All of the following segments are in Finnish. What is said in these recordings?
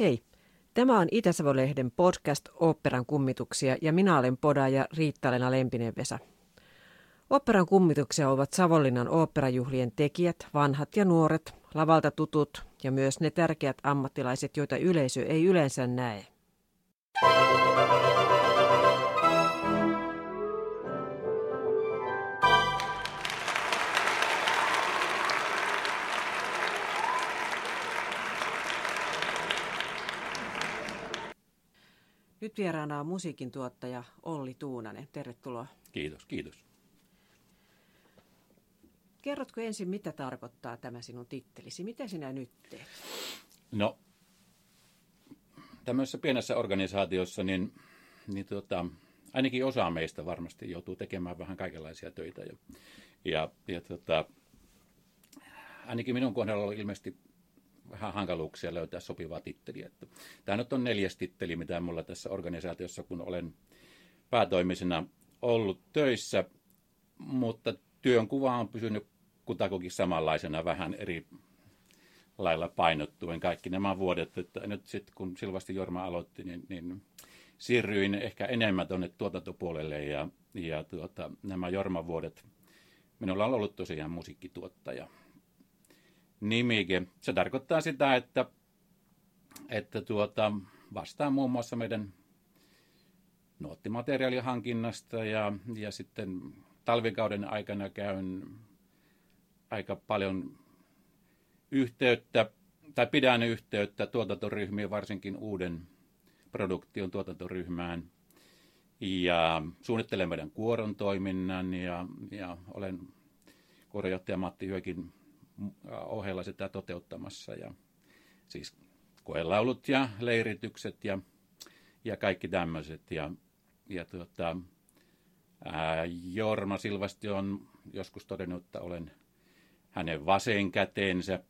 Hei, tämä on Itä-Savo-lehden podcast Oopperan kummituksia ja minä olen podaaja Riitta-Lena Lempinen-Vesa. Oopperan kummituksia ovat Savonlinnan oopperajuhlien tekijät, vanhat ja nuoret, lavalta tutut ja myös ne tärkeät ammattilaiset, joita yleisö ei yleensä näe. Nyt vieraana on musiikin tuottaja Olli Tuunanen. Tervetuloa. Kiitos, kiitos. Kerrotko ensin, mitä tarkoittaa tämä sinun tittelisi? Mitä sinä nyt teet? No, tämmöisessä pienessä organisaatiossa, niin, niin tota, ainakin osa meistä varmasti joutuu tekemään vähän kaikenlaisia töitä. Ja, ja, ja tota, ainakin minun kohdalla on ilmeisesti vähän hankaluuksia löytää sopivaa titteliä. Tämä nyt on neljäs titteli, mitä mulla tässä organisaatiossa, kun olen päätoimisena ollut töissä, mutta työn kuva on pysynyt kutakuinkin samanlaisena vähän eri lailla painottuen kaikki nämä vuodet. Että nyt sitten kun Silvasti Jorma aloitti, niin, niin siirryin ehkä enemmän tuonne tuotantopuolelle ja, ja tuota, nämä Jorman vuodet, minulla on ollut tosiaan musiikkituottaja nimike. Se tarkoittaa sitä, että, että tuota, vastaan muun muassa meidän nuottimateriaalihankinnasta ja, ja sitten talvikauden aikana käyn aika paljon yhteyttä, tai pidän yhteyttä tuotantoryhmiin, varsinkin uuden produktion tuotantoryhmään. Ja suunnittelen meidän kuoron toiminnan ja, ja olen kuoronjohtaja Matti Hyökin ohella sitä toteuttamassa. Ja siis koelaulut ja leiritykset ja, ja kaikki tämmöiset. Ja, ja tuota, ää, Jorma Silvasti on joskus todennut, että olen hänen vasen käteensä,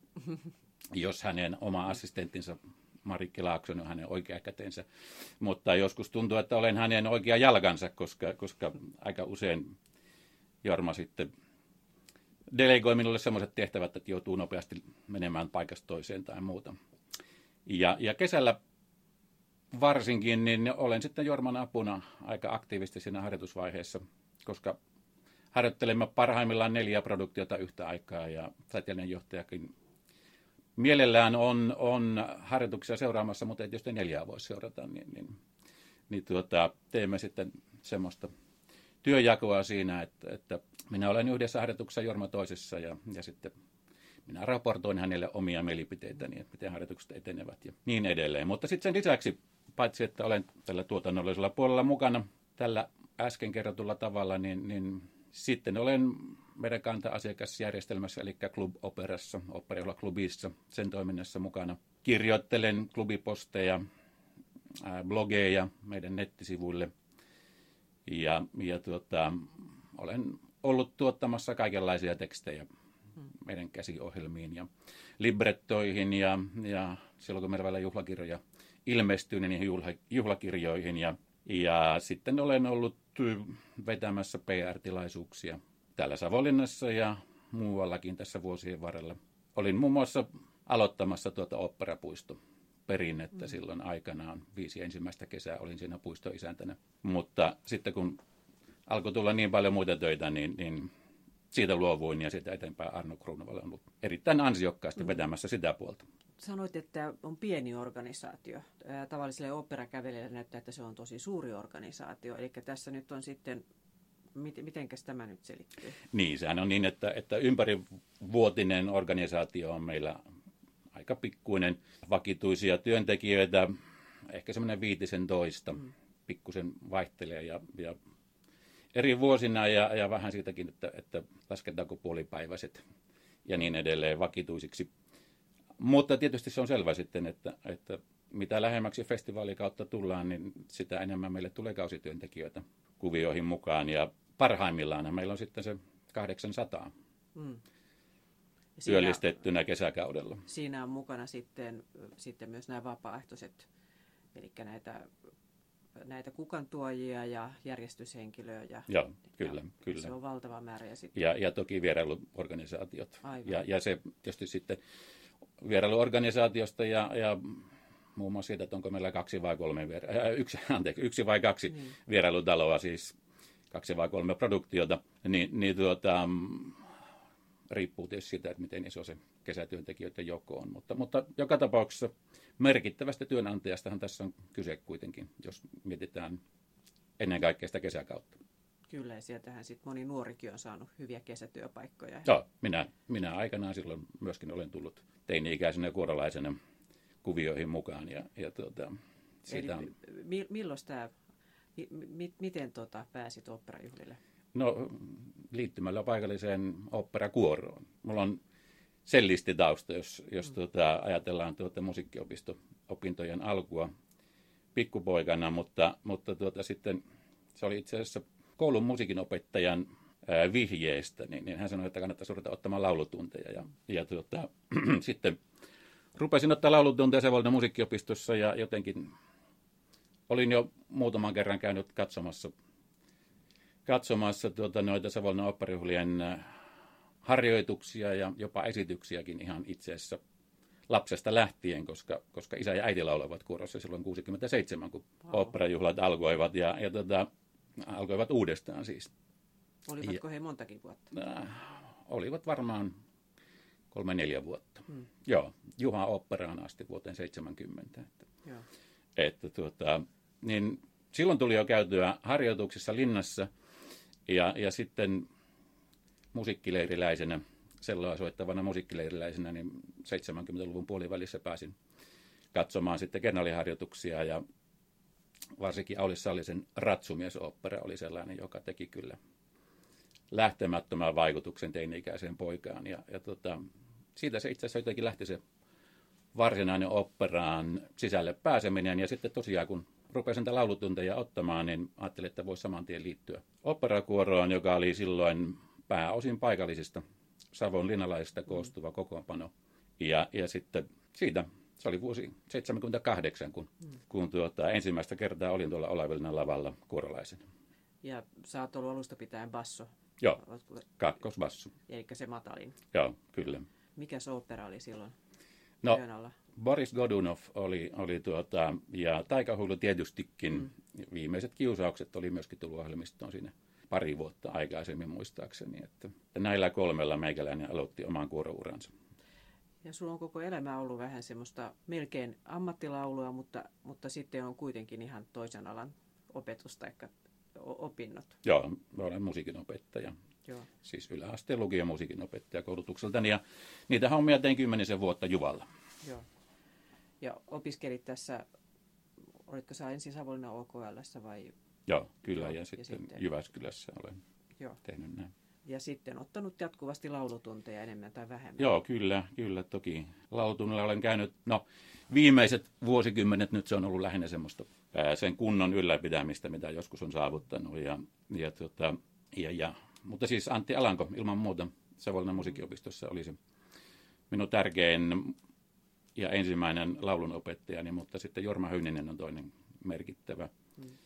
jos hänen oma assistenttinsa Marikki Laakson on hänen oikea käteensä. Mutta joskus tuntuu, että olen hänen oikea jalkansa, koska, koska aika usein Jorma sitten delegoi minulle sellaiset tehtävät, että joutuu nopeasti menemään paikasta toiseen tai muuta. Ja, ja kesällä varsinkin, niin olen sitten Jorman apuna aika aktiivisesti siinä harjoitusvaiheessa, koska harjoittelemme parhaimmillaan neljä produktiota yhtä aikaa ja säteilinen johtajakin mielellään on, on harjoituksia seuraamassa, mutta ei tietysti neljää voi seurata, niin, niin, niin tuota, teemme sitten semmoista työjakoa siinä, että, että minä olen yhdessä harjoituksessa, Jorma toisessa ja, ja sitten minä raportoin hänelle omia mielipiteitäni, että miten harjoitukset etenevät ja niin edelleen. Mutta sitten sen lisäksi, paitsi että olen tällä tuotannollisella puolella mukana tällä äsken kerrotulla tavalla, niin, niin sitten olen meidän kanta-asiakasjärjestelmässä, eli Club Operassa, Operajuhla-klubissa, sen toiminnassa mukana. Kirjoittelen klubiposteja, blogeja meidän nettisivuille ja, ja tuota, olen ollut tuottamassa kaikenlaisia tekstejä meidän käsiohjelmiin ja librettoihin ja, ja silloin kun meillä juhlakirjoja ilmestyy, niin juhla, juhlakirjoihin ja, ja sitten olen ollut vetämässä PR-tilaisuuksia täällä Savonlinnassa ja muuallakin tässä vuosien varrella. Olin muun muassa aloittamassa tuota operapuisto perinnettä mm. silloin aikanaan. Viisi ensimmäistä kesää olin siinä puistoisäntänä. Mutta sitten kun alkoi tulla niin paljon muita töitä, niin, niin siitä luovuin ja sitä eteenpäin Arno Kruunuvalla on ollut erittäin ansiokkaasti mm. vetämässä sitä puolta. Sanoit, että on pieni organisaatio. Tavalliselle operakävelijälle näyttää, että se on tosi suuri organisaatio. Eli tässä nyt on sitten mitenkäs tämä nyt selittyy? Niin, sehän on niin, että, että ympärivuotinen organisaatio on meillä aika pikkuinen. Vakituisia työntekijöitä, ehkä semmoinen viitisen toista, mm. pikkusen vaihtelee ja, ja eri vuosina ja, ja vähän siitäkin, että, että lasketaanko puolipäiväiset ja niin edelleen vakituisiksi. Mutta tietysti se on selvä sitten, että, että mitä lähemmäksi festivaalikautta tullaan, niin sitä enemmän meille tulee kausityöntekijöitä kuvioihin mukaan. Ja parhaimmillaan meillä on sitten se 800 mm. Siinä, työllistettynä kesäkaudella. Siinä on mukana sitten, sitten myös nämä vapaaehtoiset, eli näitä näitä kukantuojia ja järjestyshenkilöjä. Joo, kyllä, ja kyllä. Se on valtava määrä. Ja, sitten... ja, ja toki vierailuorganisaatiot. Ja, ja se tietysti sitten vierailuorganisaatiosta ja, ja muun muassa siitä, että onko meillä kaksi vai kolme, viera- äh, yksi, anteeksi, yksi vai kaksi niin. vierailutaloa, siis kaksi vai kolme produktiota, niin, niin tuota, mm, riippuu tietysti siitä, että miten iso se kesätyöntekijöiden joko on. Mutta, mutta joka tapauksessa merkittävästä työnantajastahan tässä on kyse kuitenkin, jos mietitään ennen kaikkea sitä kesäkautta. Kyllä, ja sieltähän sitten moni nuorikin on saanut hyviä kesätyöpaikkoja. Joo, minä, minä aikanaan silloin myöskin olen tullut teini-ikäisenä ja kuorolaisena kuvioihin mukaan. Ja, ja tuota, siitä Eli, on... mi, milloin tämä, mi, miten tota, pääsit operajuhlille? No liittymällä paikalliseen operakuoroon. Mulla on sellistitausta, jos, jos mm. tuota, ajatellaan tuota musiikkiopisto-opintojen alkua pikkupoikana, mutta, mutta tuota, sitten se oli itse asiassa koulun musiikinopettajan ää, vihjeestä, niin, niin hän sanoi, että kannattaisi ruveta ottamaan laulutunteja. Ja, ja tuota, sitten rupesin ottaa laulutunteja Savonlinnan musiikkiopistossa ja jotenkin olin jo muutaman kerran käynyt katsomassa, katsomassa tuota, noita Savonlinnan opparijuhlien harjoituksia ja jopa esityksiäkin ihan itse asiassa lapsesta lähtien, koska, koska isä ja äiti lauloivat kuorossa silloin 67, kun wow. oopperajuhlat alkoivat ja, ja tota, alkoivat uudestaan siis. Olivatko ja, he montakin vuotta? Äh, olivat varmaan kolme neljä vuotta. Hmm. Joo, Juha Operaan asti vuoteen 70. Että, Joo. että tuota, niin silloin tuli jo käytyä harjoituksissa linnassa ja, ja sitten musiikkileiriläisenä, selloa soittavana musiikkileiriläisenä, niin 70-luvun puolivälissä pääsin katsomaan sitten kenaliharjoituksia ja varsinkin Aulis Sallisen Ratsumiesopera oli sellainen, joka teki kyllä lähtemättömän vaikutuksen teini-ikäiseen poikaan. Ja, ja tota, siitä se itse asiassa jotenkin lähti se varsinainen operaan sisälle pääseminen. Ja sitten tosiaan, kun rupesin tätä laulutunteja ottamaan, niin ajattelin, että voisi saman tien liittyä operakuoroon, joka oli silloin pääosin paikallisista Savon linnalaisista koostuva kokoonpano. Ja, ja sitten siitä, se oli vuosi 78, kun, mm. kun tuota, ensimmäistä kertaa olin tuolla Olavilnan lavalla kuorolaisena. Ja sä oot ollut alusta pitäen basso. Joo, kakkosbasso. Eli se matalin. Joo, kyllä. Mikä se opera oli silloin no, alla? Boris Godunov oli, oli tuota, ja Taikahullu tietystikin. Mm. Viimeiset kiusaukset oli myöskin tullut ohjelmistoon siinä pari vuotta aikaisemmin muistaakseni. Että näillä kolmella meikäläinen aloitti oman kuorouransa. Ja sulla on koko elämä ollut vähän semmoista melkein ammattilaulua, mutta, mutta sitten on kuitenkin ihan toisen alan opetus tai opinnot. Joo, olen musiikinopettaja. Joo. Siis yläasteen lukio musiikinopettaja koulutukselta. Ja niitä hommia tein kymmenisen vuotta Juvalla. Joo. Ja opiskelit tässä, olitko sä ensin Savonlinnan OKL vai Joo, kyllä, ja, ja sitten, sitten Jyväskylässä olen Joo. tehnyt näin. Ja sitten ottanut jatkuvasti laulutunteja enemmän tai vähemmän. Joo, kyllä, kyllä toki. Laulutunnilla olen käynyt, no viimeiset vuosikymmenet nyt se on ollut lähinnä semmoista sen kunnon ylläpitämistä, mitä joskus on saavuttanut. Ja, ja, tota, ja, ja, mutta siis Antti Alanko ilman muuta Savonlinnan musiikkiopistossa oli se minun tärkein ja ensimmäinen laulunopettajani, mutta sitten Jorma Höyninen on toinen merkittävä hmm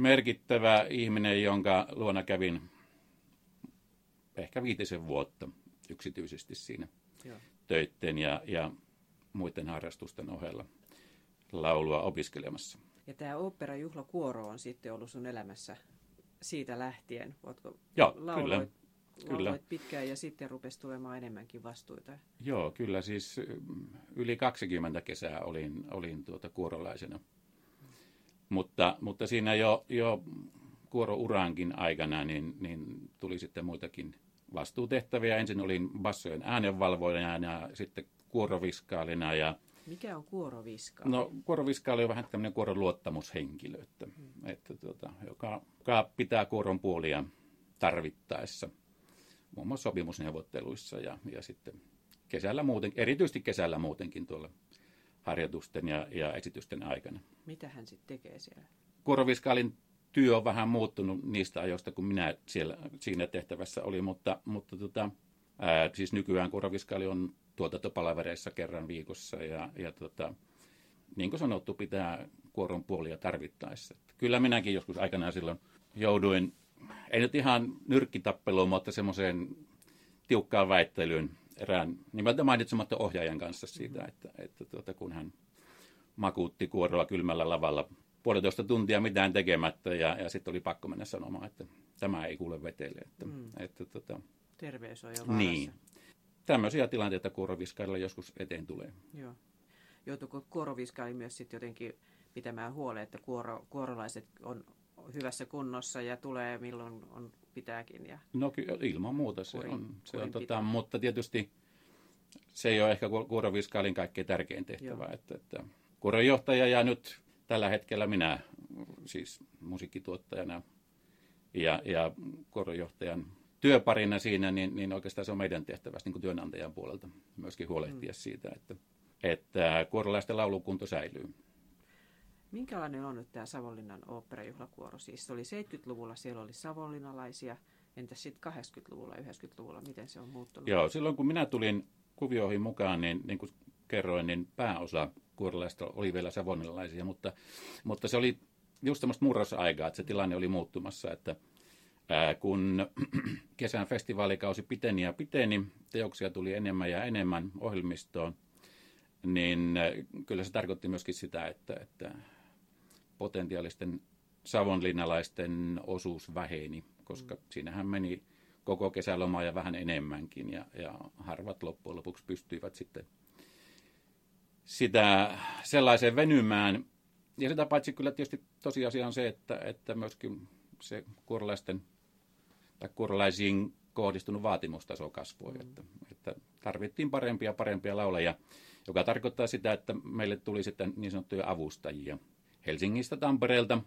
merkittävä ihminen, jonka luona kävin ehkä viitisen vuotta yksityisesti siinä Joo. töitten ja, ja muiden harrastusten ohella laulua opiskelemassa. Ja tämä oopperajuhlakuoro on sitten ollut sun elämässä siitä lähtien. Ootko Joo, lauloit, kyllä. Kyllä. pitkään ja sitten rupesi tulemaan enemmänkin vastuita. Joo, kyllä siis yli 20 kesää olin, olin tuota kuorolaisena mutta, mutta siinä jo, jo kuorourankin aikana niin, niin tuli sitten muitakin vastuutehtäviä. Ensin olin bassojen äänenvalvojana ja sitten kuoroviskaalina. Ja, Mikä on kuoroviskaali? No kuoroviskaali on vähän tämmöinen kuoron luottamushenkilö, että, hmm. että tuota, joka, joka pitää kuoron puolia tarvittaessa, muun muassa sopimusneuvotteluissa ja, ja sitten kesällä muuten, erityisesti kesällä muutenkin tuolla harjoitusten ja, ja esitysten aikana. Mitä hän sitten tekee siellä? Kuoroviskaalin työ on vähän muuttunut niistä ajoista, kun minä siellä, siinä tehtävässä olin, mutta, mutta tota, ää, siis nykyään kuoroviskaali on tuotantopalavereissa kerran viikossa ja, ja tota, niin kuin sanottu, pitää kuoron puolia tarvittaessa. Kyllä minäkin joskus aikanaan silloin jouduin, ei nyt ihan nyrkkitappeluun, mutta semmoiseen tiukkaan väittelyyn erään nimeltä mainitsematta ohjaajan kanssa siitä, mm-hmm. että, että tuota, kun hän makuuttikuorolla kylmällä lavalla puolitoista tuntia mitään tekemättä ja, ja sitten oli pakko mennä sanomaan, että tämä ei kuule vetelle. Että, mm. että, tota, Terveys on jo vaarassa. Niin. Tämmöisiä tilanteita kuoroviskailla joskus eteen tulee. Joo. Joutuuko kuoroviskaili myös sitten jotenkin pitämään huolen, että kuoro, kuorolaiset on hyvässä kunnossa ja tulee milloin on pitääkin? Ja no kyllä ilman muuta se kurin, on. Se on tota, mutta tietysti se ei ole ehkä kuoroviskailin kaikkein tärkein tehtävä. Joo. Että, että kuorojohtaja ja nyt tällä hetkellä minä siis musiikkituottajana ja, ja kuorojohtajan työparina siinä, niin, niin oikeastaan se on meidän tehtävästä niin kuin työnantajan puolelta myöskin huolehtia mm. siitä, että, että kuorolaisten laulukunto säilyy. Minkälainen on nyt tämä Savonlinnan oopperajuhlakuoro? Siis se oli 70-luvulla, siellä oli savonlinnalaisia. Entäs sitten 80-luvulla, 90-luvulla, miten se on muuttunut? Joo, silloin kun minä tulin kuvioihin mukaan, niin, niin kuin kerroin, niin pääosa kuorolaista oli vielä savonlinnalaisia, mutta, mutta se oli just semmoista murrosaikaa, että se tilanne oli muuttumassa, että ää, kun kesän festivaalikausi piteni ja piteni, teoksia tuli enemmän ja enemmän ohjelmistoon, niin kyllä se tarkoitti myöskin sitä, että, että potentiaalisten savonlinnalaisten osuus väheni, koska mm. siinähän meni koko kesäloma ja vähän enemmänkin, ja, ja harvat loppujen lopuksi pystyivät sitten sitä sellaiseen venymään. Ja sitä paitsi kyllä tietysti tosiasia on se, että, että myöskin se kuorolaisten tai kuorolaisiin kohdistunut vaatimustaso kasvoi, mm. että, että tarvittiin parempia parempia laulajia, joka tarkoittaa sitä, että meille tuli sitten niin sanottuja avustajia – Helsingistä Tampereelta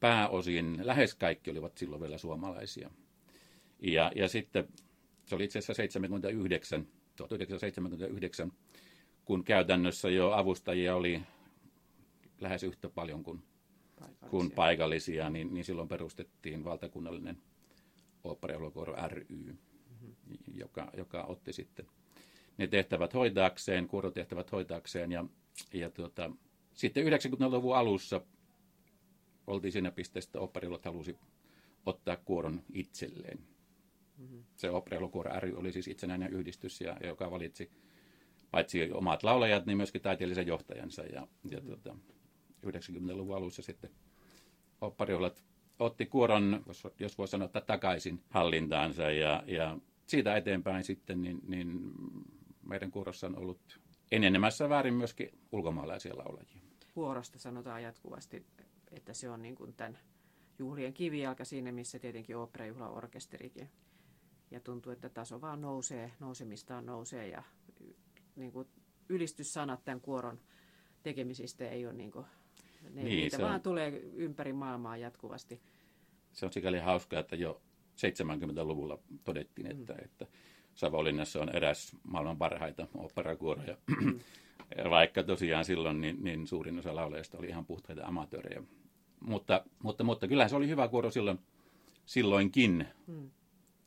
pääosin, lähes kaikki olivat silloin vielä suomalaisia. Ja, ja sitten se oli itse asiassa 79, 1979, kun käytännössä jo avustajia oli lähes yhtä paljon kuin paikallisia, kuin paikallisia niin, niin silloin perustettiin valtakunnallinen oopperajuhlakuoro ry, mm-hmm. joka, joka otti sitten ne tehtävät hoitaakseen, kuorotehtävät hoitaakseen ja, ja tuota, sitten 90-luvun alussa oltiin siinä pisteessä, että operilot halusi ottaa kuoron itselleen. Mm-hmm. Se Operalukuoro ry oli siis itsenäinen yhdistys, ja, joka valitsi paitsi omat laulajat, niin myöskin taiteellisen johtajansa. Ja, mm-hmm. ja tuota, 90-luvun alussa sitten operiolat otti kuoron, jos, jos voi sanoa, että takaisin hallintaansa. Ja, ja siitä eteenpäin sitten niin, niin meidän kuorossa on ollut enenemässä väärin myöskin ulkomaalaisia laulajia vuorosta sanotaan jatkuvasti, että se on niin kuin tämän juhlien kivijalka siinä, missä tietenkin orkesterikin. Ja tuntuu, että taso vaan nousee, nousemistaan nousee ja niin kuin ylistyssanat tämän kuoron tekemisistä ei ole niin kuin, ne, niin, niitä vaan on, tulee ympäri maailmaa jatkuvasti. Se on sikäli hauskaa, että jo 70-luvulla todettiin, että, mm. että Savonlinnassa on eräs maailman parhaita operakuoroja. Mm. Vaikka tosiaan silloin niin, niin suurin osa laulajista oli ihan puhtaita amatöörejä. Mutta, mutta, mutta kyllähän se oli hyvä kuoro silloin, silloinkin. Hmm.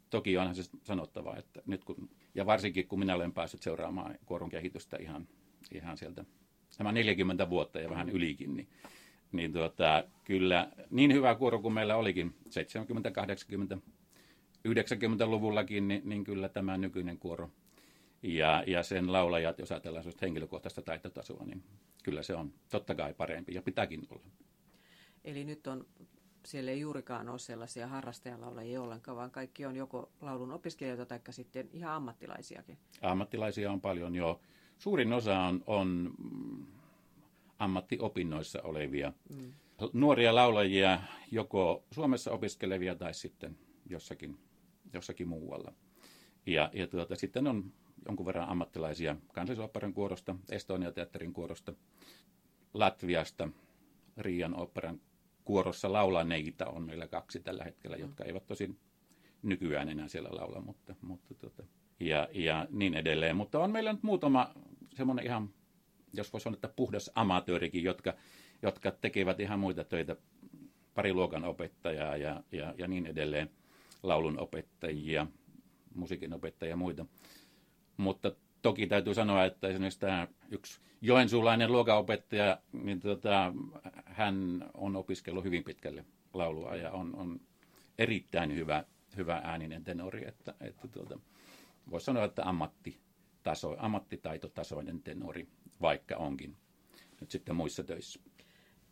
Toki onhan se sanottava, että nyt kun, ja varsinkin kun minä olen päässyt seuraamaan kuoron kehitystä ihan, ihan sieltä tämä 40 vuotta ja vähän hmm. ylikin, niin, niin tuota, kyllä niin hyvä kuoro kuin meillä olikin 70, 80, 90-luvullakin, niin, niin kyllä tämä nykyinen kuoro ja, ja sen laulajat, jos ajatellaan henkilökohtaista taitotasoa, niin kyllä se on totta kai parempi ja pitääkin olla. Eli nyt on, siellä ei juurikaan ole sellaisia harrastajalaulajia ollenkaan, vaan kaikki on joko laulun opiskelijoita tai sitten ihan ammattilaisiakin. Ammattilaisia on paljon jo. Suurin osa on, on ammattiopinnoissa olevia mm. nuoria laulajia, joko Suomessa opiskelevia tai sitten jossakin, jossakin muualla. Ja, ja tuota, sitten on jonkun verran ammattilaisia kansallisoperan kuorosta, Estonia-teatterin kuorosta, Latviasta, Riian operan kuorossa laulaneita on meillä kaksi tällä hetkellä, mm. jotka eivät tosin nykyään enää siellä laula, mutta, mutta tota, ja, ja niin edelleen. Mutta on meillä nyt muutama semmoinen ihan, jos voisi sanoa, että puhdas amatöörikin, jotka, jotka tekevät ihan muita töitä, pari luokan opettajaa ja, ja, ja niin edelleen, laulun opettajia, musiikin opettajia ja muita. Mutta toki täytyy sanoa, että esimerkiksi tämä yksi joensuulainen luokanopettaja, niin tota, hän on opiskellut hyvin pitkälle laulua ja on, on erittäin hyvä, hyvä ääninen tenori, että, että tuota, voisi sanoa, että ammattitaso, ammattitaitotasoinen tenori, vaikka onkin nyt sitten muissa töissä.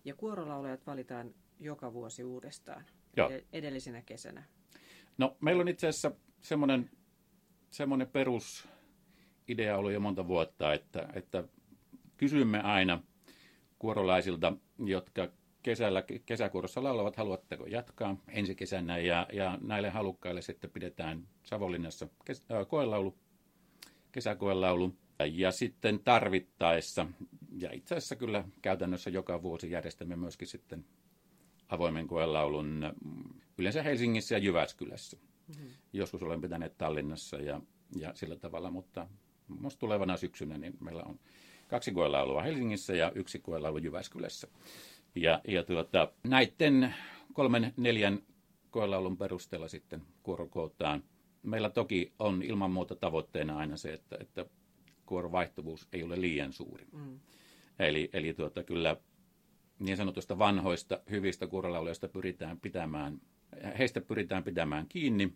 Ja kuorolaulajat valitaan joka vuosi uudestaan Joo. edellisenä kesänä. No, meillä on itse asiassa semmoinen, semmoinen perusidea ollut jo monta vuotta, että, että kysymme aina kuorolaisilta, jotka kesällä, kesäkuorossa laulavat, haluatteko jatkaa ensi kesänä, ja, ja näille halukkaille sitten pidetään Savonlinnassa kes, äh, koelaulu, kesäkoelaulu, ja sitten tarvittaessa, ja itse asiassa kyllä käytännössä joka vuosi järjestämme myöskin sitten avoimen koelaulun yleensä Helsingissä ja Jyväskylässä. Mm-hmm. Joskus olen pitänyt Tallinnassa ja, ja sillä tavalla, mutta musta tulevana syksynä niin meillä on kaksi koelaulua Helsingissä ja yksi koelaulu Jyväskylässä. Ja, ja tuota, näiden kolmen neljän koelaulun perusteella sitten kuorokootaan. Meillä toki on ilman muuta tavoitteena aina se, että, että kuorovaihtuvuus ei ole liian suuri. Mm. Eli, eli tuota, kyllä niin sanotusta vanhoista, hyvistä kuorolauluista pyritään pitämään, heistä pyritään pitämään kiinni,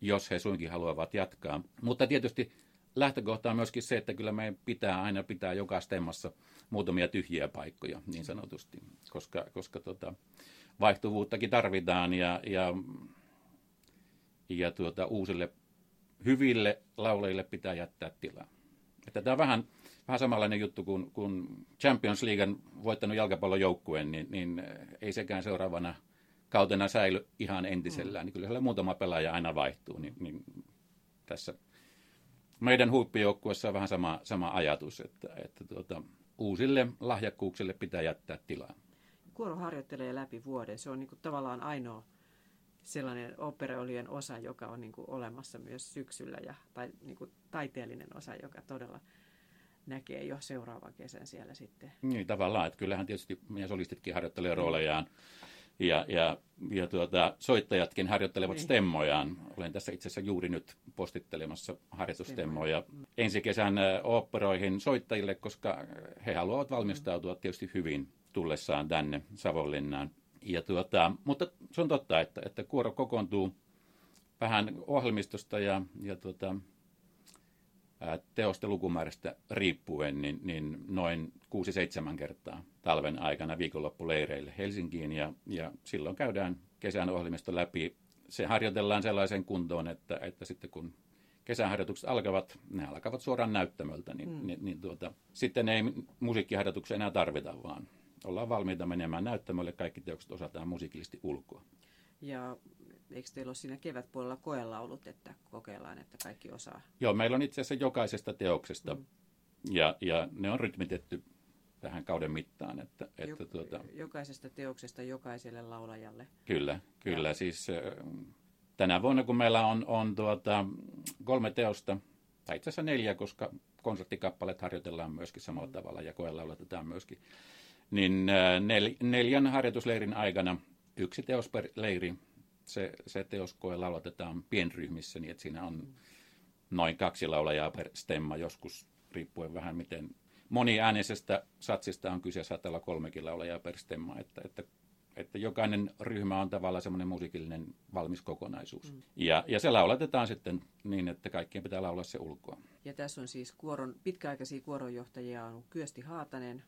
jos he suinkin haluavat jatkaa. Mutta tietysti lähtökohta on myöskin se, että kyllä meidän pitää aina pitää joka stemmassa muutamia tyhjiä paikkoja, niin sanotusti, koska, koska tota, vaihtuvuuttakin tarvitaan ja, ja, ja tuota, uusille hyville laulajille pitää jättää tilaa. Että tämä on vähän, vähän samanlainen juttu kuin, kuin Champions Leaguean voittanut jalkapallojoukkue, niin, niin ei sekään seuraavana kautena säily ihan entisellään. Mm. Niin kyllä siellä muutama pelaaja aina vaihtuu, niin, niin tässä meidän huippujoukkuessa on vähän sama, sama ajatus, että, että tuota, uusille lahjakkuuksille pitää jättää tilaa. Kuoro harjoittelee läpi vuoden. Se on niin kuin tavallaan ainoa sellainen operoolien osa, joka on niin kuin olemassa myös syksyllä, ja, tai niin kuin taiteellinen osa, joka todella näkee jo seuraavan kesän siellä sitten. Niin, tavallaan, että kyllähän tietysti meidän solistitkin harjoittelee roolejaan ja, ja, ja tuota, soittajatkin harjoittelevat niin. stemmojaan. Olen tässä itse asiassa juuri nyt postittelemassa harjoitustemmoja ensi kesän oopperoihin soittajille, koska he haluavat valmistautua tietysti hyvin tullessaan tänne Savonlinnaan. Ja tuota, mutta se on totta, että, että kuoro kokoontuu vähän ohjelmistosta ja, ja tuota, teosta lukumäärästä riippuen niin, niin noin 6-7 kertaa talven aikana viikonloppuleireille Helsinkiin ja, ja silloin käydään kesän ohjelmisto läpi. Se harjoitellaan sellaisen kuntoon, että, että sitten kun kesäharjoitukset alkavat, ne alkavat suoraan näyttämöltä, niin, mm. niin, niin tuota, sitten ei musiikkiharjoituksia enää tarvita, vaan ollaan valmiita menemään näyttämölle. Kaikki teokset osataan musiikillisesti ulkoa. Ja eikö teillä ole siinä kevätpuolella koelaulut, että kokeillaan, että kaikki osaa? Joo, meillä on itse asiassa jokaisesta teoksesta mm. ja, ja ne on rytmitetty tähän kauden mittaan. Että, että Jok- tuota, jokaisesta teoksesta jokaiselle laulajalle. Kyllä, kyllä. Ja. Siis tänä vuonna, kun meillä on, on tuota, kolme teosta, tai itse asiassa neljä, koska konserttikappaleet harjoitellaan myöskin samalla mm. tavalla ja koelauletetaan myöskin, niin nel, neljän harjoitusleirin aikana yksi teos per leiri se, se teoskoe lauletetaan pienryhmissä, niin että siinä on noin kaksi laulajaa per stemma, joskus riippuen vähän miten moniäänisestä satsista on kyse, saattaa olla kolmekin laulajaa per stemma, että, että, että jokainen ryhmä on tavallaan semmoinen musiikillinen valmis kokonaisuus. Mm. Ja, ja se lauletetaan sitten niin, että kaikkien pitää laulaa se ulkoa. Ja tässä on siis kuoron, pitkäaikaisia kuoronjohtajia on Kyösti Haatanen,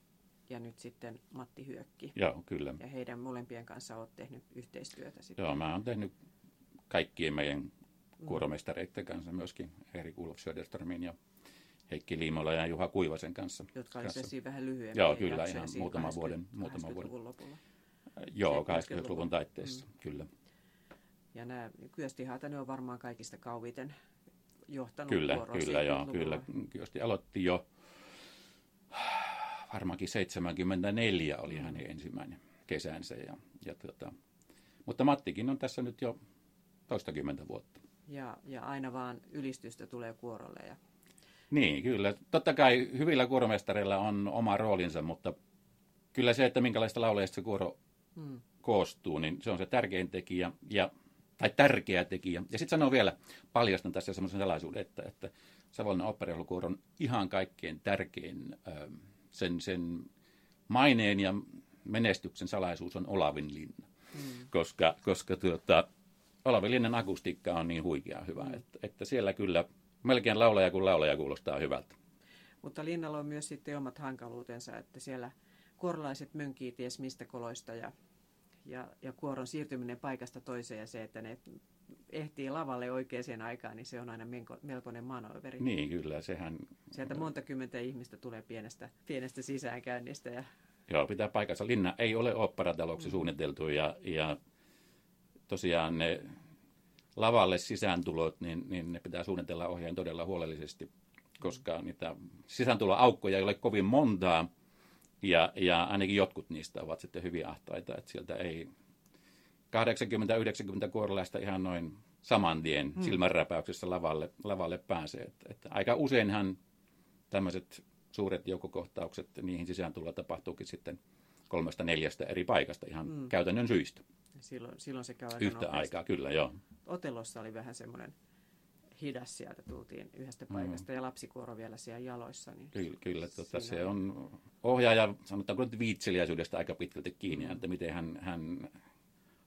ja nyt sitten Matti Hyökki. Joo, kyllä. Ja heidän molempien kanssa olet tehnyt yhteistyötä sitten. Joo, mä oon tehnyt kaikkien meidän kuoromestareiden kanssa, myöskin Erik Ulf Söderströmin ja Heikki Liimola ja Juha Kuivasen kanssa. Jotka oli siinä vähän lyhyemmin. Joo, kyllä, ihan muutama vuoden. Muutama vuoden. lopulla. Joo, 80-luvun taitteessa, mm. kyllä. Ja nämä Kyösti Haatanen on varmaan kaikista kauviten johtanut Kyllä, kyllä, joo, kyllä. Kyösti aloitti jo varmaankin 74 oli hänen ensimmäinen kesänsä. Ja, ja tota, mutta Mattikin on tässä nyt jo toistakymmentä vuotta. Ja, ja aina vaan ylistystä tulee kuorolle. Ja... Niin, kyllä. Totta kai hyvillä kuoromestareilla on oma roolinsa, mutta kyllä se, että minkälaista laulajista se kuoro hmm. koostuu, niin se on se tärkein tekijä. Ja, tai tärkeä tekijä. Ja sitten sanon vielä, paljastan tässä semmoisen salaisuuden, että, että Savonlinnan on ihan kaikkein tärkein ähm, sen, sen maineen ja menestyksen salaisuus on Olavinlinna. Mm. Koska, koska tuota, Olavinlinnan akustiikka on niin huikea hyvä, mm. että, että siellä kyllä melkein laulaja kuin laulaja kuulostaa hyvältä. Mutta linnalla on myös sitten omat hankaluutensa, että siellä kuorolaiset mönkii ties mistä koloista ja, ja, ja kuoron siirtyminen paikasta toiseen ja se, että ne ehtii lavalle oikeaan aikaan, niin se on aina melkoinen manoveri. Niin, kyllä, sehän... Sieltä monta kymmentä ihmistä tulee pienestä, pienestä sisäänkäynnistä. Ja... Joo, pitää paikassa. Linna ei ole operataloksi mm. suunniteltu ja, ja tosiaan ne lavalle sisääntulot, niin, niin ne pitää suunnitella ohjeen todella huolellisesti, koska niitä sisääntuloaukkoja ei ole kovin montaa, ja, ja ainakin jotkut niistä ovat sitten hyvin ahtaita, että sieltä ei 80-90 kuorolaista ihan noin saman tien hmm. silmänräpäyksessä lavalle, lavalle pääsee. Että, että aika useinhan tämmöiset suuret joukkokohtaukset, niihin sisään tulla tapahtuukin sitten kolmesta neljästä eri paikasta ihan hmm. käytännön syistä. Silloin, silloin se käy aika Yhtä nopeasti. aikaa, kyllä joo. Otelossa oli vähän semmoinen hidas sieltä tultiin yhdestä mm. paikasta mm. ja lapsikuoro vielä siellä jaloissa. Niin kyllä, kyllä tota, se on ohjaaja, sanotaanko nyt viitseliäisyydestä aika pitkälti kiinni, mm. että miten hän, hän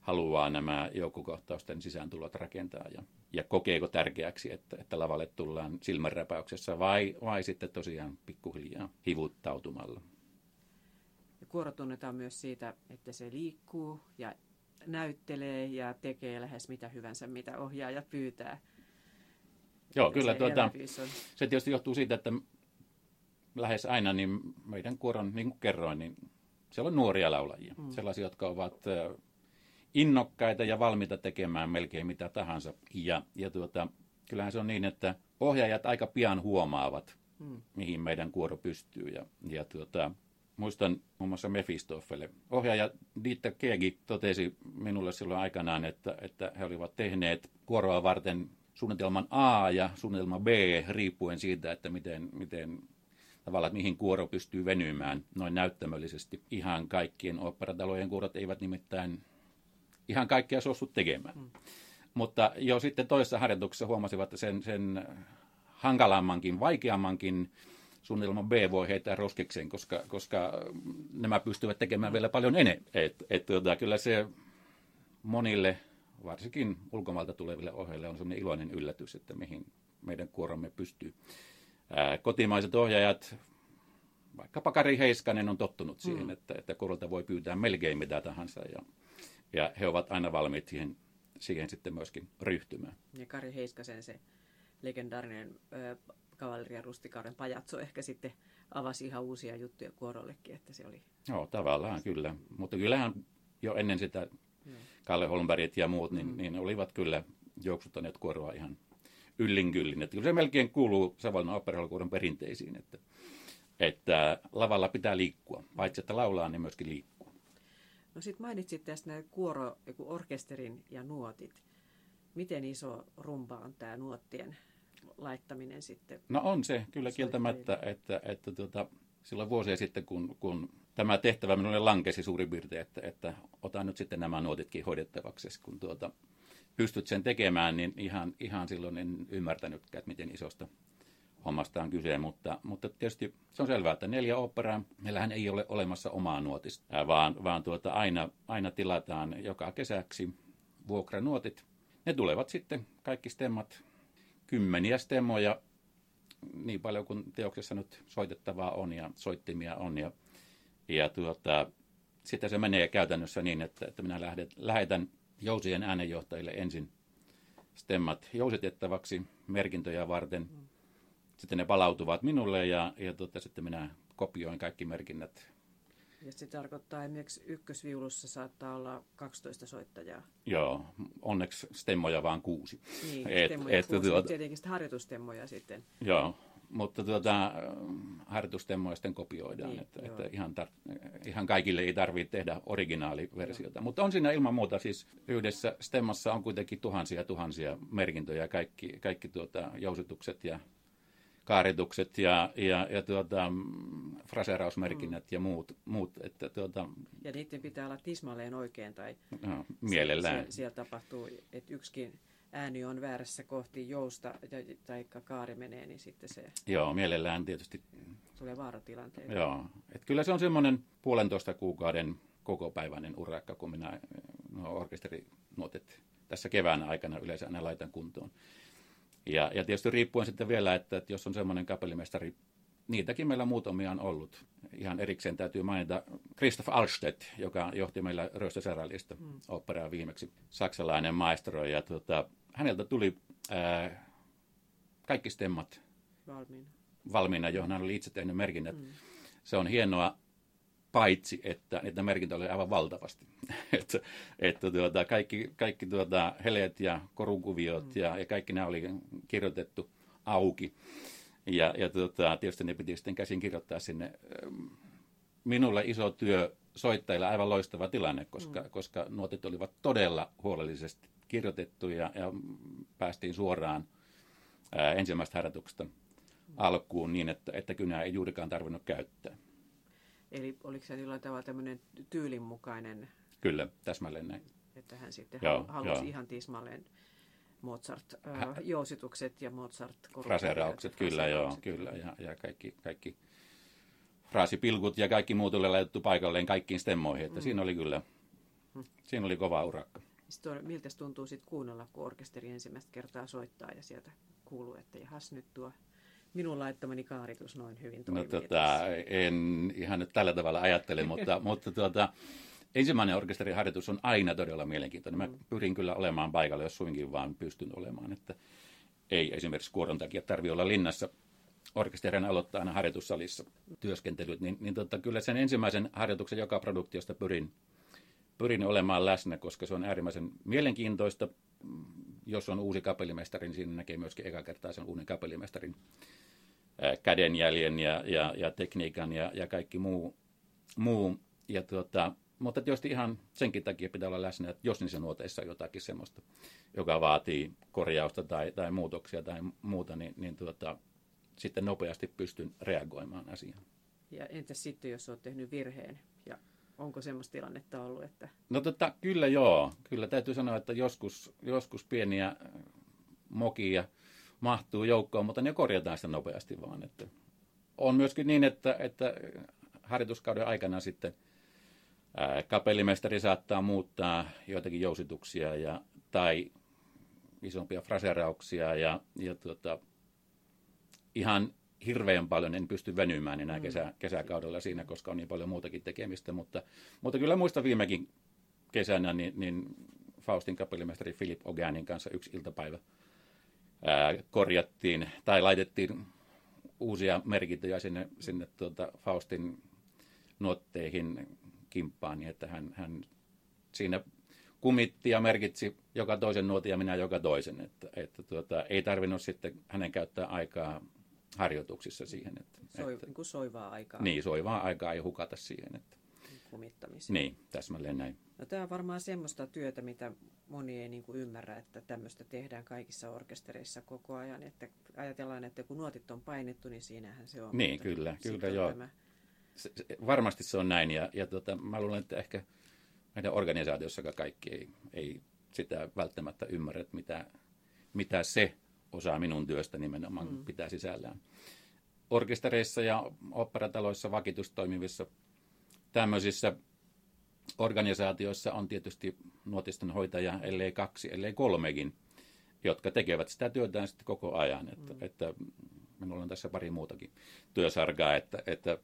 haluaa nämä joukkokohtausten sisääntulot rakentaa ja, ja kokeeko tärkeäksi, että, että lavalle tullaan silmänräpäyksessä vai, vai sitten tosiaan pikkuhiljaa hivuttautumalla. Ja kuoro tunnetaan myös siitä, että se liikkuu ja näyttelee ja tekee lähes mitä hyvänsä, mitä ohjaaja pyytää. Joo, kyllä. Se, tuota, se tietysti johtuu siitä, että lähes aina niin meidän kuoron, niin kuin kerroin, niin siellä on nuoria laulajia. Mm. Sellaisia, jotka ovat innokkaita ja valmiita tekemään melkein mitä tahansa. Ja, ja tuota, kyllähän se on niin, että ohjaajat aika pian huomaavat, mm. mihin meidän kuoro pystyy. Ja, ja tuota, muistan muun muassa Mefistofele. Ohjaaja Dieter Kegi totesi minulle silloin aikanaan, että, että he olivat tehneet kuoroa varten suunnitelman A ja suunnitelma B riippuen siitä, että miten, miten tavallaan, että mihin kuoro pystyy venymään noin näyttämöllisesti. Ihan kaikkien operatalojen kuorot eivät nimittäin ihan kaikkea suostu tekemään. Mm. Mutta jo sitten toisessa harjoituksessa huomasivat, että sen, sen hankalammankin, vaikeammankin suunnitelman B voi heittää roskikseen, koska, koska nämä pystyvät tekemään vielä paljon enemmän. Et, et, tota, kyllä se monille, varsinkin ulkomailta tuleville ohjeille, on sellainen iloinen yllätys, että mihin meidän kuoromme pystyy. Ää, kotimaiset ohjaajat, vaikkapa Kari Heiskanen on tottunut siihen, mm. että, että kuorolta voi pyytää melkein mitä tahansa. Ja, ja he ovat aina valmiit siihen, siihen sitten myöskin ryhtymään. Ja Kari Heiskasen se legendaarinen äh, kavalleria rustikaaren pajatso ehkä sitten avasi ihan uusia juttuja kuorollekin, että se oli... Joo, tavallaan kyllä. Mutta kyllähän jo ennen sitä mm. Kalle Holmbergit ja muut, niin, mm. niin olivat kyllä juoksuttaneet kuoroa ihan yllin kyllin. Että kyllä se melkein kuuluu Savonlinnan operahalkuuden perinteisiin, että, että lavalla pitää liikkua. Paitsi että laulaa, niin myöskin liikkuu. No sitten mainitsit tästä kuoro, orkesterin ja nuotit. Miten iso rumpa on tämä nuottien laittaminen sitten? No on se kyllä kieltämättä, että, että tuota, silloin vuosia sitten, kun, kun tämä tehtävä minulle lankesi suurin piirtein, että, että otan nyt sitten nämä nuotitkin hoidettavaksi, kun tuota, pystyt sen tekemään, niin ihan, ihan silloin en ymmärtänytkään, että miten isosta hommasta on kyse, mutta, mutta tietysti se on selvää, että neljä operaa, meillähän ei ole olemassa omaa nuotista, vaan, vaan tuota, aina, aina tilataan joka kesäksi vuokranuotit. Ne tulevat sitten, kaikki stemmat, kymmeniä stemmoja, niin paljon kuin teoksessa nyt soitettavaa on ja soittimia on. Ja, ja tuota, sitten se menee käytännössä niin, että, että minä lähdet, lähetän jousien äänenjohtajille ensin stemmat jousitettavaksi merkintöjä varten – sitten ne palautuvat minulle ja, ja tota, sitten minä kopioin kaikki merkinnät. Ja se tarkoittaa esimerkiksi ykkösviulussa saattaa olla 12 soittajaa. Joo, onneksi stemmoja vaan kuusi. Niin, et, stemmoja et, kuusi, tuota, tietenkin sitten harjoitustemmoja sitten. Joo, mutta tuota, harjoitustemmoja sitten kopioidaan, niin, että, että ihan, tar- ihan kaikille ei tarvitse tehdä originaaliversiota. Joo. Mutta on siinä ilman muuta siis yhdessä stemmassa on kuitenkin tuhansia tuhansia merkintöjä, kaikki, kaikki tuota, jousitukset ja kaaritukset ja, ja, ja tuota, fraserausmerkinnät mm. ja muut. muut että, tuota, ja niiden pitää olla tismalleen oikein tai no, mielellään. Siellä, siellä tapahtuu, että yksikin ääni on väärässä kohti jousta tai kaari menee, niin sitten se... Joo, mielellään tietysti. Tulee vaaratilanteita. Joo, että kyllä se on semmoinen puolentoista kuukauden kokopäiväinen urakka, kun minä no, orkesterinuotet tässä kevään aikana yleensä aina laitan kuntoon. Ja, ja tietysti riippuen sitten vielä, että, että jos on semmoinen kapellimestari niitäkin meillä muutamia on ollut. Ihan erikseen täytyy mainita Christoph Alstedt, joka johti meillä Röstösärälistä mm. operaa viimeksi, saksalainen maestro. Ja tuota, häneltä tuli ää, kaikki stemmat valmiina, valmiina johon hän oli itse tehnyt merkinnät. Mm. Se on hienoa, paitsi että että merkintä oli aivan valtavasti. että, että tuota, kaikki, kaikki tuota, heleet ja korukuviot mm. ja, ja kaikki nämä oli kirjoitettu auki. Ja, ja tuota, tietysti ne piti sitten käsin kirjoittaa sinne. Minulle iso työ soittajilla aivan loistava tilanne, koska, mm. koska nuotit olivat todella huolellisesti kirjoitettu ja, ja päästiin suoraan ää, ensimmäisestä harjoituksesta mm. alkuun niin, että, että kynää ei juurikaan tarvinnut käyttää. Eli oliko se jollain tavalla tämmöinen tyylin mukainen? Kyllä, täsmälleen näin. Että hän sitten joo, halusi joo. ihan tismalleen Mozart-joositukset ja mozart Fraseraukset, kyllä joo, kyllä. Ja, ja kaikki, kaikki fraasipilkut ja kaikki muut oli laitettu paikalleen kaikkiin stemmoihin. Että mm. siinä oli kyllä, mm. siinä oli kova urakka. Sitten, miltä tuntuu sitten kuunnella, kun orkesteri ensimmäistä kertaa soittaa ja sieltä kuuluu, että jahas nyt tuo minun laittamani kaaritus noin hyvin no toimii. No, tota, en ihan nyt tällä tavalla ajattele, mutta, mutta tuota, ensimmäinen orkesteriharjoitus on aina todella mielenkiintoinen. Mä mm. pyrin kyllä olemaan paikalla, jos suinkin vaan pystyn olemaan. Että ei esimerkiksi kuoron takia tarvitse olla linnassa. Orkesterin aloittaa aina harjoitussalissa työskentelyt, niin, niin tota, kyllä sen ensimmäisen harjoituksen joka produktiosta pyrin, pyrin olemaan läsnä, koska se on äärimmäisen mielenkiintoista. Jos on uusi kapellimestari, niin siinä näkee myöskin eka kertaa sen uuden kapellimestarin kädenjäljen ja, ja, ja tekniikan ja, ja kaikki muu. muu. Ja tuota, mutta tietysti ihan senkin takia pitää olla läsnä, että jos niissä nuoteissa on jotakin semmoista, joka vaatii korjausta tai, tai muutoksia tai muuta, niin, niin tuota, sitten nopeasti pystyn reagoimaan asiaan. Ja entäs sitten, jos olet tehnyt virheen onko semmoista tilannetta ollut? Että... No tota, kyllä joo. Kyllä täytyy sanoa, että joskus, joskus pieniä mokia mahtuu joukkoon, mutta ne korjataan sitä nopeasti vaan. Että on myöskin niin, että, että harjoituskauden aikana sitten – kapellimestari saattaa muuttaa joitakin jousituksia ja, tai isompia fraserauksia ja, ja tuota, ihan hirveän paljon en pysty venymään enää mm. kesä, kesäkaudella siinä, koska on niin paljon muutakin tekemistä, mutta, mutta kyllä muista viimekin kesänä niin, niin Faustin kapellimestari Philip Oganin kanssa yksi iltapäivä ää, korjattiin tai laitettiin uusia merkintöjä sinne, sinne tuota Faustin nuotteihin kimppaan, niin että hän, hän siinä kumitti ja merkitsi joka toisen nuotin ja minä joka toisen. Että, että tuota, ei tarvinnut sitten hänen käyttää aikaa harjoituksissa siihen. Että, Soi, että, niin kuin soivaa aikaa. Niin, soivaa aikaa ei hukata siihen. Että, kumittamiseen. Niin, täsmälleen näin. No, tämä on varmaan semmoista työtä, mitä moni ei niin kuin ymmärrä, että tämmöistä tehdään kaikissa orkestereissa koko ajan. Että ajatellaan, että kun nuotit on painettu, niin siinähän se on. Niin, kyllä, kyllä joo. Tämä se, se, varmasti se on näin ja, ja tota, mä luulen, että ehkä meidän organisaatiossakaan kaikki ei, ei sitä välttämättä ymmärrä, mitä, mitä se osaa minun työstä nimenomaan mm. pitää sisällään. Orkestereissa ja operataloissa vakitustoimivissa tämmöisissä organisaatioissa on tietysti nuotisten hoitaja, ellei kaksi, ellei kolmekin, jotka tekevät sitä työtään sitten koko ajan. Että, mm. että minulla on tässä pari muutakin työsarkaa, että, että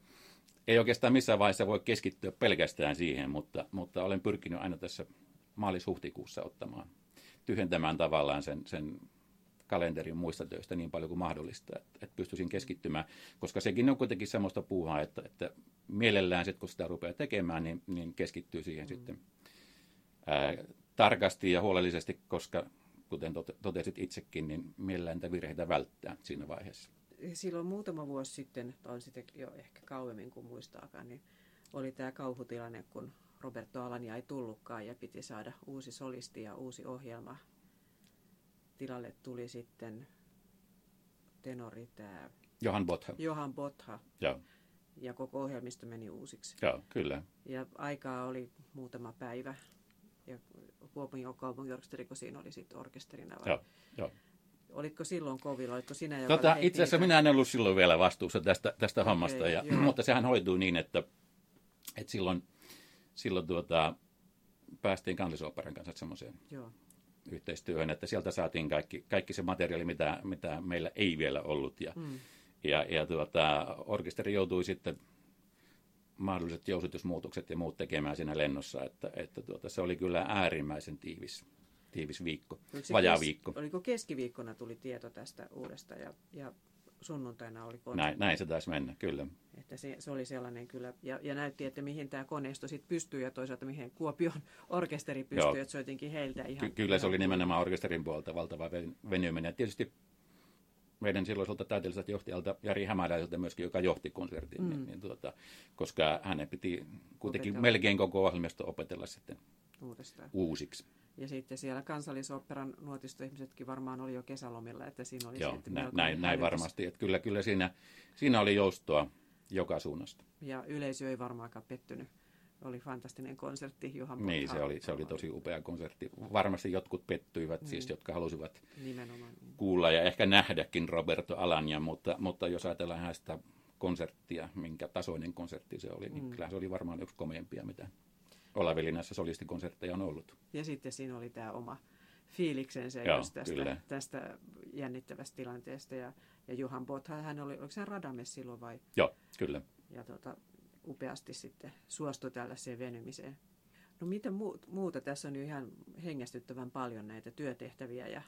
ei oikeastaan missään vaiheessa voi keskittyä pelkästään siihen, mutta, mutta olen pyrkinyt aina tässä maalis-huhtikuussa ottamaan, tyhjentämään tavallaan sen, sen kalenterin muista töistä niin paljon kuin mahdollista, että, että pystyisin keskittymään, koska sekin on kuitenkin semmoista puuhaa, että, että mielellään sitten kun sitä rupeaa tekemään, niin, niin keskittyy siihen mm. sitten ää, tarkasti ja huolellisesti, koska kuten totesit itsekin, niin mielellään niitä virheitä välttää siinä vaiheessa silloin muutama vuosi sitten, on sitten jo ehkä kauemmin kuin muistaakaan, niin oli tämä kauhutilanne, kun Roberto Alania ei tullutkaan ja piti saada uusi solisti ja uusi ohjelma. Tilalle tuli sitten tenori tämä Johan Botha. Johan Botha. Joo. Ja koko ohjelmisto meni uusiksi. Joo, kyllä. Ja aikaa oli muutama päivä. Ja Kuopin kaupunginorkesteri, kun siinä oli sitten orkesterina. Vai? Joo, joo. Olitko silloin kovilla? Olitko sinä, joka tota, Itse asiassa minä en ollut silloin vielä vastuussa tästä, tästä okay, hommasta, ja, mutta sehän hoitui niin, että, että silloin, silloin tuota, päästiin kansallisoperan kanssa semmoiseen yhteistyöhön, että sieltä saatiin kaikki, kaikki se materiaali, mitä, mitä meillä ei vielä ollut. Ja, mm. Ja, ja tuota, orkesteri joutui sitten mahdolliset jousitusmuutokset ja muut tekemään siinä lennossa, että, että tuota, se oli kyllä äärimmäisen tiivis, tiivis viikko, vajaa viikko. Oliko keskiviikkona tuli tieto tästä uudesta ja, ja sunnuntaina oli koneisto. Näin, näin se taisi mennä, kyllä. Että se, se oli sellainen kyllä, ja, ja näytti, että mihin tämä koneisto sitten pystyy ja toisaalta mihin Kuopion orkesteri pystyy, Joo. että soitinkin heiltä ihan. Ky- kyllä ihan se oli nimenomaan orkesterin puolta valtava venyminen. Tietysti meidän silloiselta taiteelliselta johtajalta Jari Hämäläiseltä myöskin, joka johti konsertin, mm. niin, niin tuota, koska hänen piti kuitenkin Opetella. melkein koko ohjelmisto opetella sitten Uudestaan. uusiksi. Ja sitten siellä kansallisoperan nuotistoihmisetkin varmaan oli jo kesälomilla, että siinä oli Joo, sitten nä, näin, näin varmasti. Että kyllä, kyllä siinä, siinä oli joustoa joka suunnasta. Ja yleisö ei varmaankaan pettynyt. Oli fantastinen konsertti Juhan Niin, se oli, se oli tosi upea konsertti. Varmasti jotkut pettyivät, siis, niin. siis jotka halusivat Nimenomaan, niin. kuulla ja ehkä nähdäkin Roberto Alania, mutta, mutta jos ajatellaan sitä konserttia, minkä tasoinen konsertti se oli, niin mm. kyllä se oli varmaan yksi komeimpia, mitä Olavelinassa solistikonsertteja on ollut. Ja sitten siinä oli tämä oma fiiliksensä Joo, just tästä, tästä jännittävästä tilanteesta. Ja, ja Juhan Botha, hän oli, oliko se Radames silloin vai? Joo, kyllä. Ja tota, upeasti sitten suostui tällaiseen venymiseen. No mitä muuta? Tässä on jo ihan hengästyttävän paljon näitä työtehtäviä ja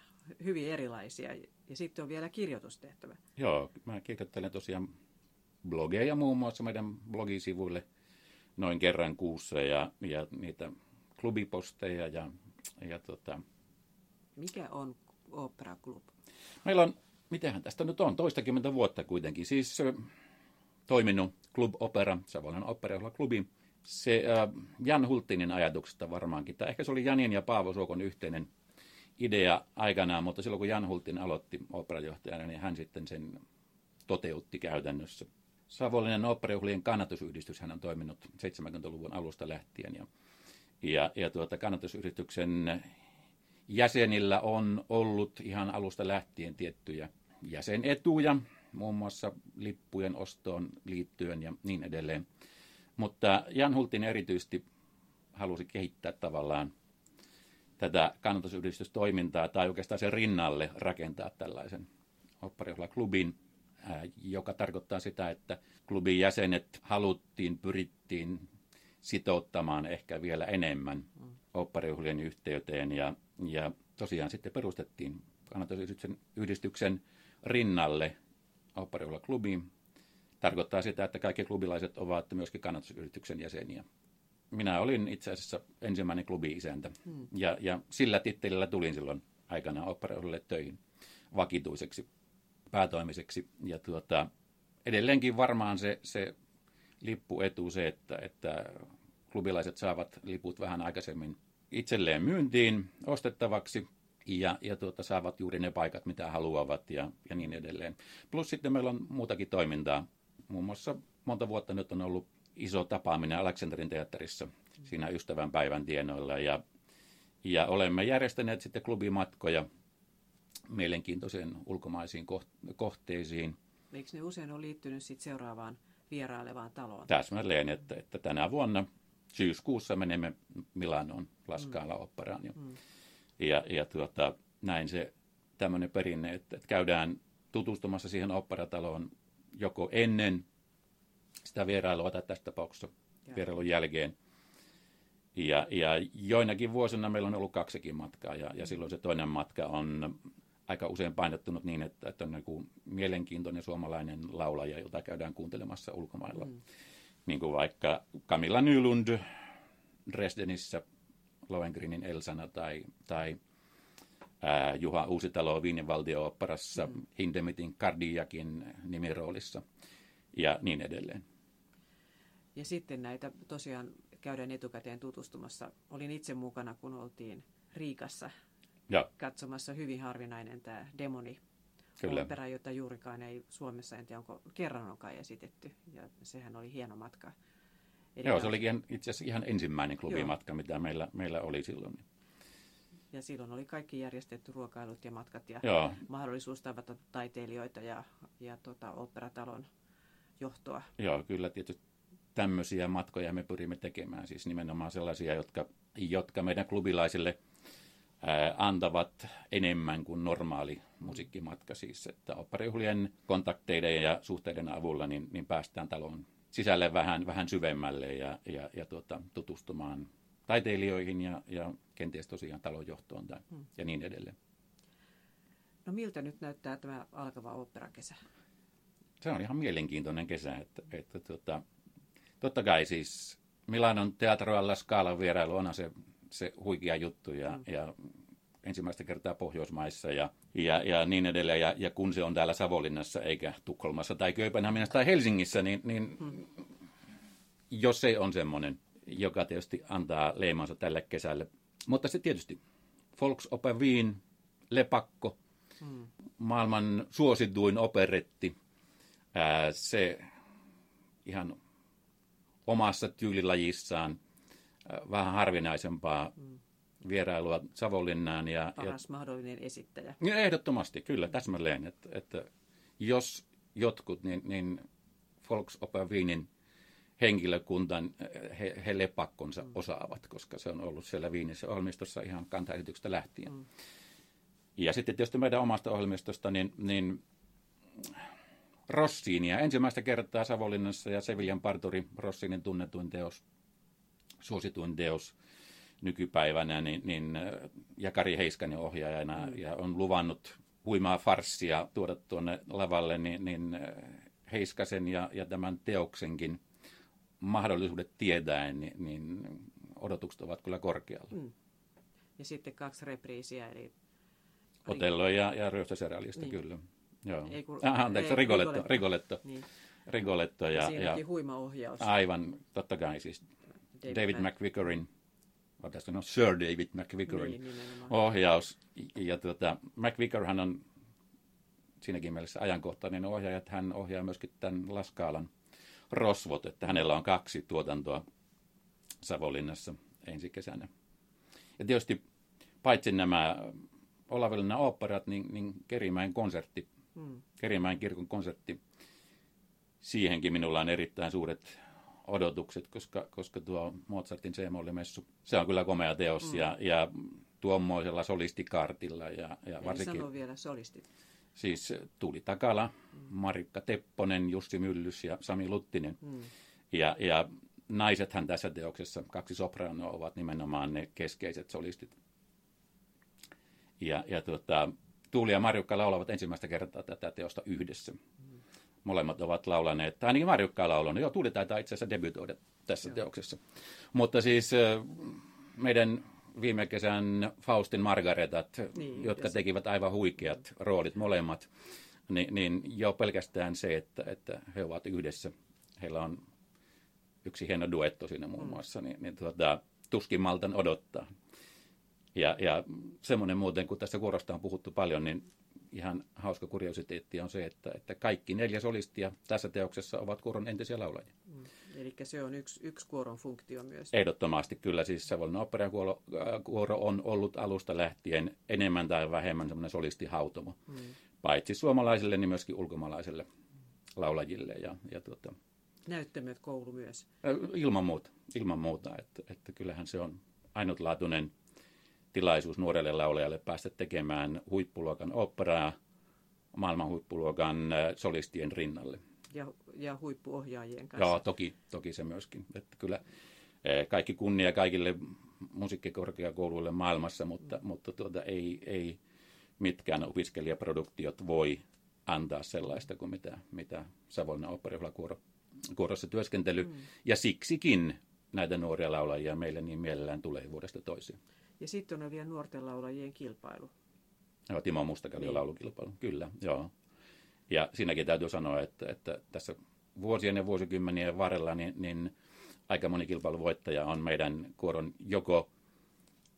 hyvin erilaisia. Ja sitten on vielä kirjoitustehtävä. Joo, mä kirjoittelen tosiaan blogeja muun muassa meidän blogisivuille – noin kerran kuussa ja, ja niitä klubiposteja. Ja, ja tota... Mikä on Opera Club? Meillä on, mitähän tästä nyt on, toistakymmentä vuotta kuitenkin. Siis toiminut Club Opera, Savonlinnan opera klubi. Se äh, Jan Hultinin ajatuksesta varmaankin, tai ehkä se oli Janin ja Paavo Suokon yhteinen idea aikanaan, mutta silloin kun Jan Hultin aloitti operajohtajana, niin hän sitten sen toteutti käytännössä. Savonlinnan kannatusyhdistys hän on toiminut 70-luvun alusta lähtien. Ja, ja, ja tuota, kannatusyhdistyksen jäsenillä on ollut ihan alusta lähtien tiettyjä jäsenetuja, muun muassa lippujen ostoon liittyen ja niin edelleen. Mutta Jan Hultin erityisesti halusi kehittää tavallaan tätä kannatusyhdistystoimintaa tai oikeastaan sen rinnalle rakentaa tällaisen klubin joka tarkoittaa sitä, että klubin jäsenet haluttiin, pyrittiin sitouttamaan ehkä vielä enemmän oopparijuhlien yhteyteen ja, ja tosiaan sitten perustettiin kannatusyhdistyksen yhdistyksen rinnalle klubi. Tarkoittaa sitä, että kaikki klubilaiset ovat myöskin kannatusyhdistyksen jäseniä. Minä olin itse asiassa ensimmäinen klubi-isäntä hmm. ja, ja sillä tittelillä tulin silloin aikana oopparijuhlille töihin vakituiseksi päätoimiseksi. Ja tuota, edelleenkin varmaan se, se lippuetu se, että, että klubilaiset saavat liput vähän aikaisemmin itselleen myyntiin ostettavaksi ja, ja tuota, saavat juuri ne paikat, mitä haluavat ja, ja niin edelleen. Plus sitten meillä on muutakin toimintaa. Muun muassa monta vuotta nyt on ollut iso tapaaminen Aleksanterin teatterissa siinä ystävän päivän tienoilla ja, ja olemme järjestäneet sitten klubimatkoja mielenkiintoisiin ulkomaisiin kohteisiin. Eikö ne usein ole liittynyt sit seuraavaan vierailevaan taloon? Täsmälleen, että, että tänä vuonna syyskuussa menemme Milanoon Laskaala mm. operaan. Ja, mm. ja, ja tuota, näin se tämmöinen perinne, että, että käydään tutustumassa siihen operataloon joko ennen sitä vierailua tai tässä tapauksessa ja. vierailun jälkeen. Ja, ja joinakin vuosina meillä on ollut kaksikin matkaa ja, ja silloin se toinen matka on aika usein painottunut niin, että, että on niin mielenkiintoinen suomalainen laulaja, jota käydään kuuntelemassa ulkomailla. Mm. Niin kuin vaikka Camilla Nylund Dresdenissä Lohengrinin Elsana tai, tai ää, Juha Uusitalo Viinin valtio-operassa mm. Hindemitin Kardiakin nimiroolissa ja niin edelleen. Ja sitten näitä tosiaan käydään etukäteen tutustumassa. Olin itse mukana, kun oltiin Riikassa ja. katsomassa hyvin harvinainen tämä demoni Kyllä. opera, jota juurikaan ei Suomessa, en tiedä onko kerran onkaan esitetty. Ja sehän oli hieno matka. Eli Joo, se oli itse asiassa ihan ensimmäinen klubimatka, Joo. mitä meillä, meillä oli silloin. Ja silloin oli kaikki järjestetty ruokailut ja matkat ja Joo. mahdollisuus tavata taiteilijoita ja, ja tota, operatalon johtoa. Joo, kyllä tietysti tämmöisiä matkoja me pyrimme tekemään. Siis nimenomaan sellaisia, jotka, jotka meidän klubilaisille – ää, antavat enemmän kuin normaali musiikkimatka. Siis, että operajuhlien kontakteiden ja suhteiden avulla niin, niin päästään talon sisälle vähän, vähän syvemmälle ja, ja, ja tuota, tutustumaan taiteilijoihin ja, ja kenties tosiaan talonjohtoon tai, hmm. ja niin edelleen. No miltä nyt näyttää tämä alkava oopperakesä? Se on ihan mielenkiintoinen kesä. Että, että tuota, totta kai siis Milanon Teatro alla Scala vierailu on se, se huikea juttu ja, hmm. ja ensimmäistä kertaa Pohjoismaissa ja, ja, ja niin edelleen. Ja, ja kun se on täällä Savonlinnassa eikä Tukholmassa tai Kööpenhaminassa tai Helsingissä, niin, niin hmm. jos se on semmoinen, joka tietysti antaa leimansa tälle kesälle. Mutta se tietysti Volksoper Wien, Lepakko, hmm. maailman suosituin operetti, ää, se ihan omassa tyylilajissaan vähän harvinaisempaa vierailua Savonlinnaan. Ja, Paras ja, mahdollinen esittäjä. Ja ehdottomasti, kyllä, täsmälleen. Että, että jos jotkut, niin, niin Volksoper Wienin henkilökuntan, he, he lepakkonsa mm. osaavat, koska se on ollut siellä Viinissä ohjelmistossa ihan kantaesityksestä lähtien. Mm. Ja sitten tietysti meidän omasta ohjelmistosta, niin, niin Rossiinia. Ensimmäistä kertaa Savonlinnassa ja Seviljan parturi Rossiinin tunnetuin teos, suosituin teos nykypäivänä, niin, niin ja Kari Heiskanen ohjaajana mm. ja on luvannut huimaa farssia tuoda tuonne lavalle, niin, niin Heiskasen ja, ja tämän teoksenkin mahdollisuudet tietäen, niin, niin odotukset ovat kyllä korkealla. Mm. Ja sitten kaksi repriisiä, eli... Otello ja, ja Ryöstöserealista, niin. kyllä. Joo. Ei, kun, ah, anteeksi, ei, Rigoletto. Rigoletto. Rigoletto. Niin. Rigoletto ja, ja, ja huima ohjaus. Aivan, totta kai siis David, David McVickerin, pitäisikö no Sir David McVickerin niin, ohjaus. Ja tuota, McVickerhan on siinäkin mielessä ajankohtainen ohjaaja, että hän ohjaa myöskin tämän Laskaalan rosvot, että hänellä on kaksi tuotantoa Savonlinnassa ensi kesänä. Ja tietysti paitsi nämä Olavelina oopperat, niin, niin Kerimäen konsertti, hmm. Kerimäen kirkon konsertti, siihenkin minulla on erittäin suuret odotukset, koska, koska tuo Mozartin c messu se on kyllä komea teos hmm. ja, ja tuommoisella solistikartilla. Ja, ja varsinkin, sano vielä solistit. Siis Tuuli Takala, hmm. Marikka Tepponen, Jussi Myllys ja Sami Luttinen. Hmm. Ja, ja naisethan tässä teoksessa, kaksi sopranoa, ovat nimenomaan ne keskeiset solistit. Ja, ja tuota, Tuuli ja Marjukka laulavat ensimmäistä kertaa tätä teosta yhdessä. Mm. Molemmat ovat laulaneet, tai ainakin Marjukka on laulanut. Joo, Tuuli taitaa itse asiassa debytoida tässä Joo. teoksessa. Mutta siis meidän viime kesän Faustin Margaretat, niin, jotka yes. tekivät aivan huikeat roolit molemmat, niin, niin jo pelkästään se, että, että he ovat yhdessä, heillä on yksi hieno duetto siinä muun mm. muassa, niin, niin tuota, tuskin maltan odottaa. Ja, ja semmoinen muuten, kun tässä kuorosta on puhuttu paljon, niin ihan hauska kuriositeetti on se, että, että kaikki neljä solistia tässä teoksessa ovat kuoron entisiä laulajia. Mm. Eli se on yksi, yksi kuoron funktio myös. Ehdottomasti kyllä. Siis Savonlinnan operakuoro kuoro on ollut alusta lähtien enemmän tai vähemmän semmoinen solistihautomo. Mm. Paitsi suomalaisille, niin myöskin ulkomaalaisille laulajille. Ja, ja tuota, Näyttämöt koulu myös. Ilman muuta, ilman muuta että, että kyllähän se on ainutlaatuinen tilaisuus nuorelle laulajalle päästä tekemään huippuluokan operaa maailman huippuluokan äh, solistien rinnalle. Ja, ja huippuohjaajien kanssa. Joo, toki, toki se myöskin. Että kyllä äh, kaikki kunnia kaikille musiikkikorkeakouluille maailmassa, mutta, mm. mutta tuota, ei, ei mitkään opiskelijaproduktiot voi antaa sellaista kuin mitä, mitä Savonlinnan operajuhlakuorossa työskentely. Mm. Ja siksikin näitä nuoria laulajia meille niin mielellään tulee vuodesta toiseen. Ja sitten on vielä nuorten laulajien kilpailu. Joo, Timo Mustakalli niin. laulukilpailu, kyllä, joo. Ja siinäkin täytyy sanoa, että, että tässä vuosien ja vuosikymmenien varrella niin, niin aika moni kilpailuvoittaja on meidän kuoron joko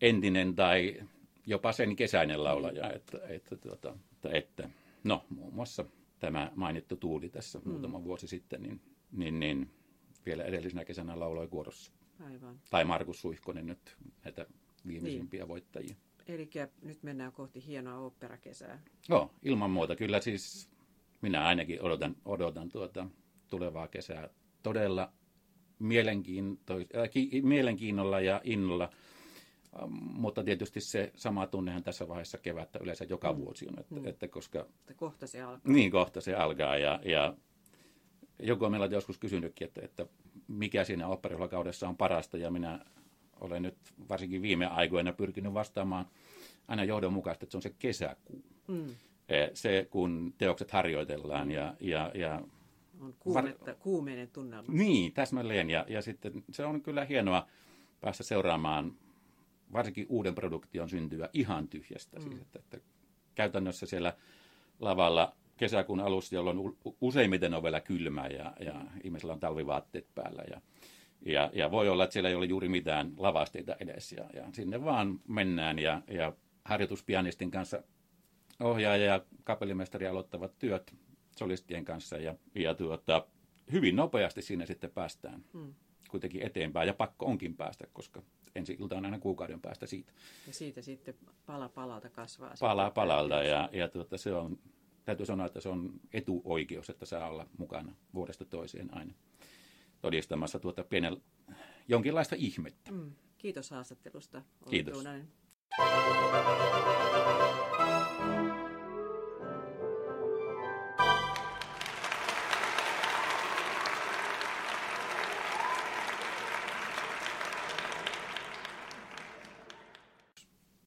entinen tai jopa sen kesäinen laulaja. Niin. Että, että, tuota, että, että, no, muun muassa tämä mainittu Tuuli tässä mm. muutama vuosi sitten, niin, niin, niin vielä edellisenä kesänä lauloi kuorossa. Aivan. Tai Markus Suihkonen nyt näitä viimeisimpiä niin. voittajia. Eli nyt mennään kohti hienoa oopperakesää. Joo, ilman muuta. Kyllä siis minä ainakin odotan, odotan tuota tulevaa kesää todella mielenkiinto, äh, ki, mielenkiinnolla ja innolla. Mutta tietysti se sama tunnehan tässä vaiheessa kevättä yleensä joka mm. vuosi on, että, mm. että koska... Että kohta se alkaa. Niin, kohta se alkaa ja, ja joku on meillä joskus kysynytkin, että, että mikä siinä oopperakaudessa on parasta ja minä olen nyt varsinkin viime aikoina pyrkinyt vastaamaan aina johdonmukaisesti, että se on se kesäkuu. Mm. E, se, kun teokset harjoitellaan ja, ja, ja on kuumetta, var... kuumeinen tunnelma. Niin, täsmälleen. Ja, ja sitten se on kyllä hienoa päästä seuraamaan varsinkin uuden produktion syntyä ihan tyhjästä. Mm. Siis, että, että käytännössä siellä lavalla kesäkuun alussa, jolloin useimmiten on vielä kylmä ja, ja ihmisillä on talvivaatteet päällä. Ja, ja, ja voi olla, että siellä ei ole juuri mitään lavasteita edes. Ja, ja sinne vaan mennään ja, ja harjoituspianistin kanssa ohjaaja ja kapellimestari aloittavat työt solistien kanssa ja, ja tuota, hyvin nopeasti siinä sitten päästään hmm. kuitenkin eteenpäin ja pakko onkin päästä, koska ensi ilta on aina kuukauden päästä siitä. Ja siitä sitten pala palalta kasvaa. Pala palalta ja, ja tuota, se on, täytyy sanoa, että se on etuoikeus, että saa olla mukana vuodesta toiseen aina todistamassa tuota pienellä jonkinlaista ihmettä. Mm. Kiitos haastattelusta. Kiitos.